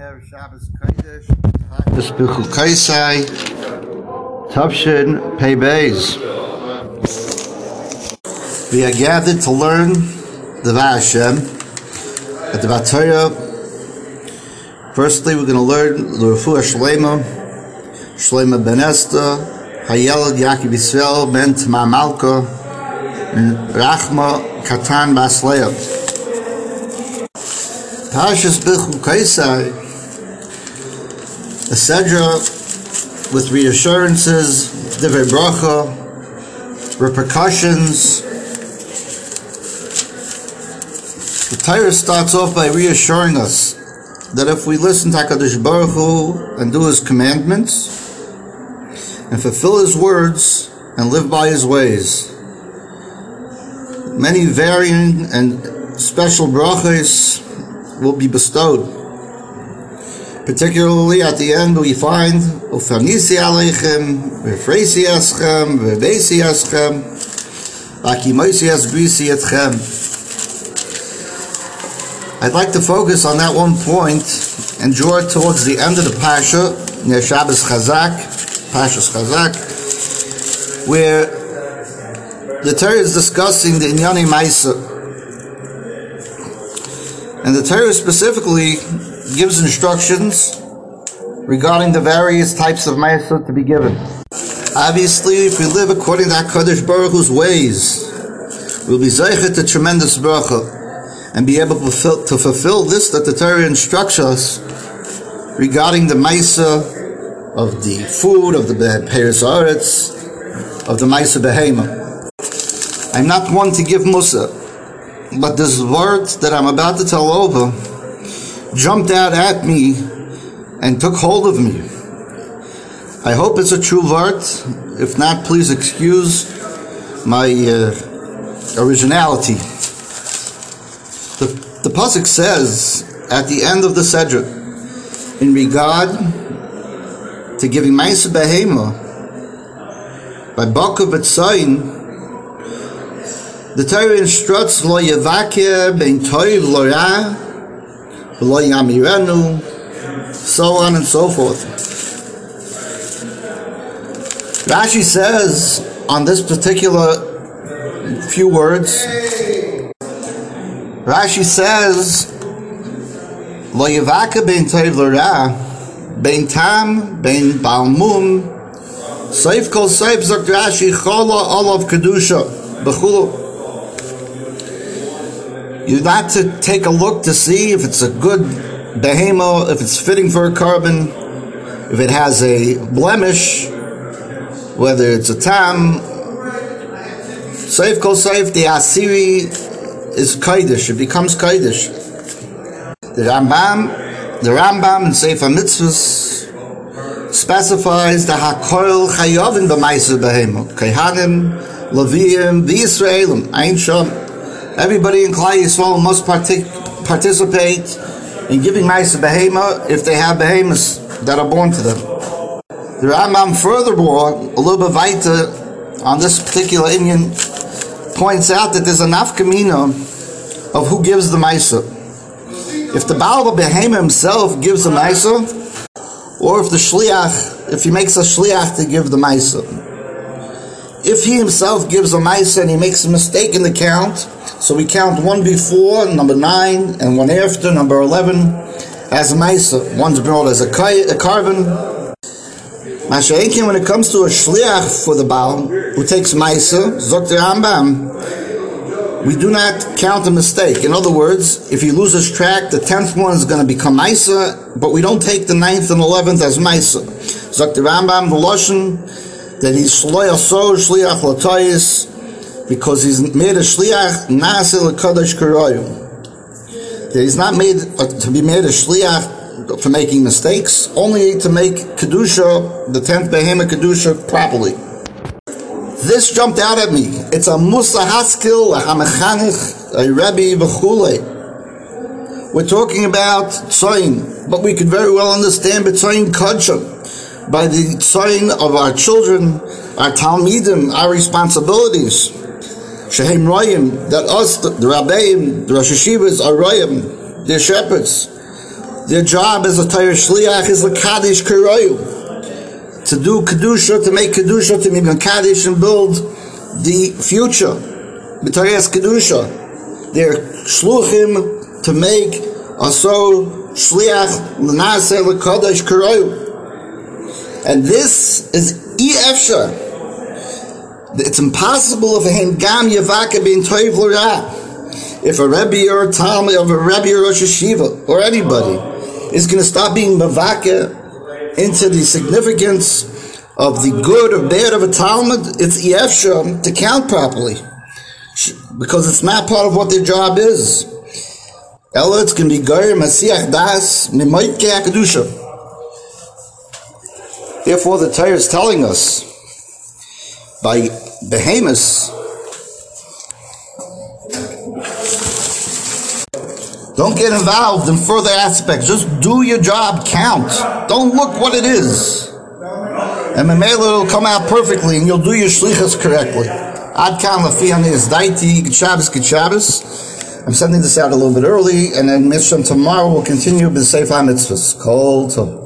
This Bechukosai, Tavshin Pei Beis. We are gathered to learn the Vashem at the Vataya. Firstly, we're going to learn the Refuah Shlema, Shlema Ben Esther, Hayelad Yaakov Yisrael Ben Tamar Malka, and Rachma Katan Basleah. Parshas Bichu Kaisai, a Sedra with reassurances, Divrei Bracha, repercussions. The Torah starts off by reassuring us that if we listen to HaKadosh Baruch Hu and do His commandments and fulfill His words and live by His ways, many varying and special brachas will be bestowed. Particularly at the end we find Ufanisi Aleichem, Vefresi Eschem, Vevesi Eschem, Akimoisi Esgrisi Etchem. I'd like to focus on that one point and draw it towards the end of the Pasha, near Shabbos Chazak, Pashas Chazak, where the Torah is discussing the Inyani Maisa, and the Torah specifically gives instructions regarding the various types of ma'aseh to be given. Obviously, if we live according to HaKadosh Baruch Hu's ways, we'll be zeichet to tremendous bracha and be able to fulfill, to fulfill this that the Torah instructs us regarding the ma'aseh of the food, of the Peres Aretz, of the ma'aseh behema. I'm not one to give musa. But this word that I'm about to tell over jumped out at me and took hold of me. I hope it's a true word. If not, please excuse my uh, originality. The, the Pasuk says at the end of the Sedra, in regard to giving Maisa Behema by Bakav Betzayin, the Torah instructs lo yevakir ben toiv lo lo yamirenu, so on and so forth. Rashi says on this particular few words, Rashi says, lo yevakir ben toiv lo ra, ben tam, ben balmum, Saif kol saif zok Rashi chola olav kedusha, bechulu you got to take a look to see if it's a good behemoth, if it's fitting for a carbon, if it has a blemish, whether it's a tam. Saif kol saif, the asiri is kaidish. It becomes kaidish. The Rambam, the Rambam in Sefer Mitzvahs specifies the hakoil chayovin b'maisa behemoth, kaihanim, leviim, the Yisraelim, ein shom. Everybody in Klal Yisrael must partic- participate in giving Maisa Behema if they have behemoths that are born to them. The Rambam furthermore, a little bit weiter on this particular inyan, points out that there's a nafkamina of who gives the Maisa. If the Baal of Behema himself gives the Maisa, or if the Shliach, if he makes a Shliach to give the Maisa. If he himself gives a Maisa and he makes a mistake in the count, so we count one before, number nine, and one after, number 11, as maisa. One's brought as a, a korban. Masha'ekin, when it comes to a shliach for the Baal, who takes maisa, Zokter Ambam, we do not count a mistake. In other words, if he loses track, the tenth one is going to become maisa, but we don't take the ninth and eleventh as maisa. Zokter Ambam, the Loshen, that he's shloyah so, shliach latayis, because he's made a shliach nasil kadosh karoyu. That he's not made uh, to be made a shliach for making mistakes, only to make kedusha, the tenth behema kedusha, properly. This jumped out at me. It's a musa haskil, a hamechanich, a rebbe v'chule. We're talking about tzoyin, but we could very well understand betzoyin kadsha by the tzoyin of our children, our talmidim, our responsibilities. Shehem Royim, that us, the, the Rabbeim, the Rosh Yeshivas are Royim, they're shepherds. Their job as a Torah Shliach is the Kaddish Kirayu. To do Kedusha, to make Kedusha, to make Kaddish and build the future. B'Torah's Kedusha. They're Shluchim to make Aso Shliach L'naseh L'Kodesh Kirayu. And this is E.F.Shah. It's impossible if a Hengam Yavaka being Toiv. If a Rebbe or a Talmid, or a Rebbe or Rosh Yeshiva, or anybody, is going to stop being Mavaka into the significance of the good or bad of a Talmid, it's Yefsha to count properly. Because it's not part of what their job is. Ella, it's going to be Gair Masiach Das Mimoitke Akadusha. Therefore, the Torah is telling us by Behemoth Don't get involved in further aspects. Just do your job. Count. Don't look what it is. And the Mamela will come out perfectly and you'll do your shlichus correctly. Ad kan lafiani is daiti, good Shabbos. I'm sending this out a little bit early and then Mishram tomorrow will continue with Sefer mitzvahs. Kol tov.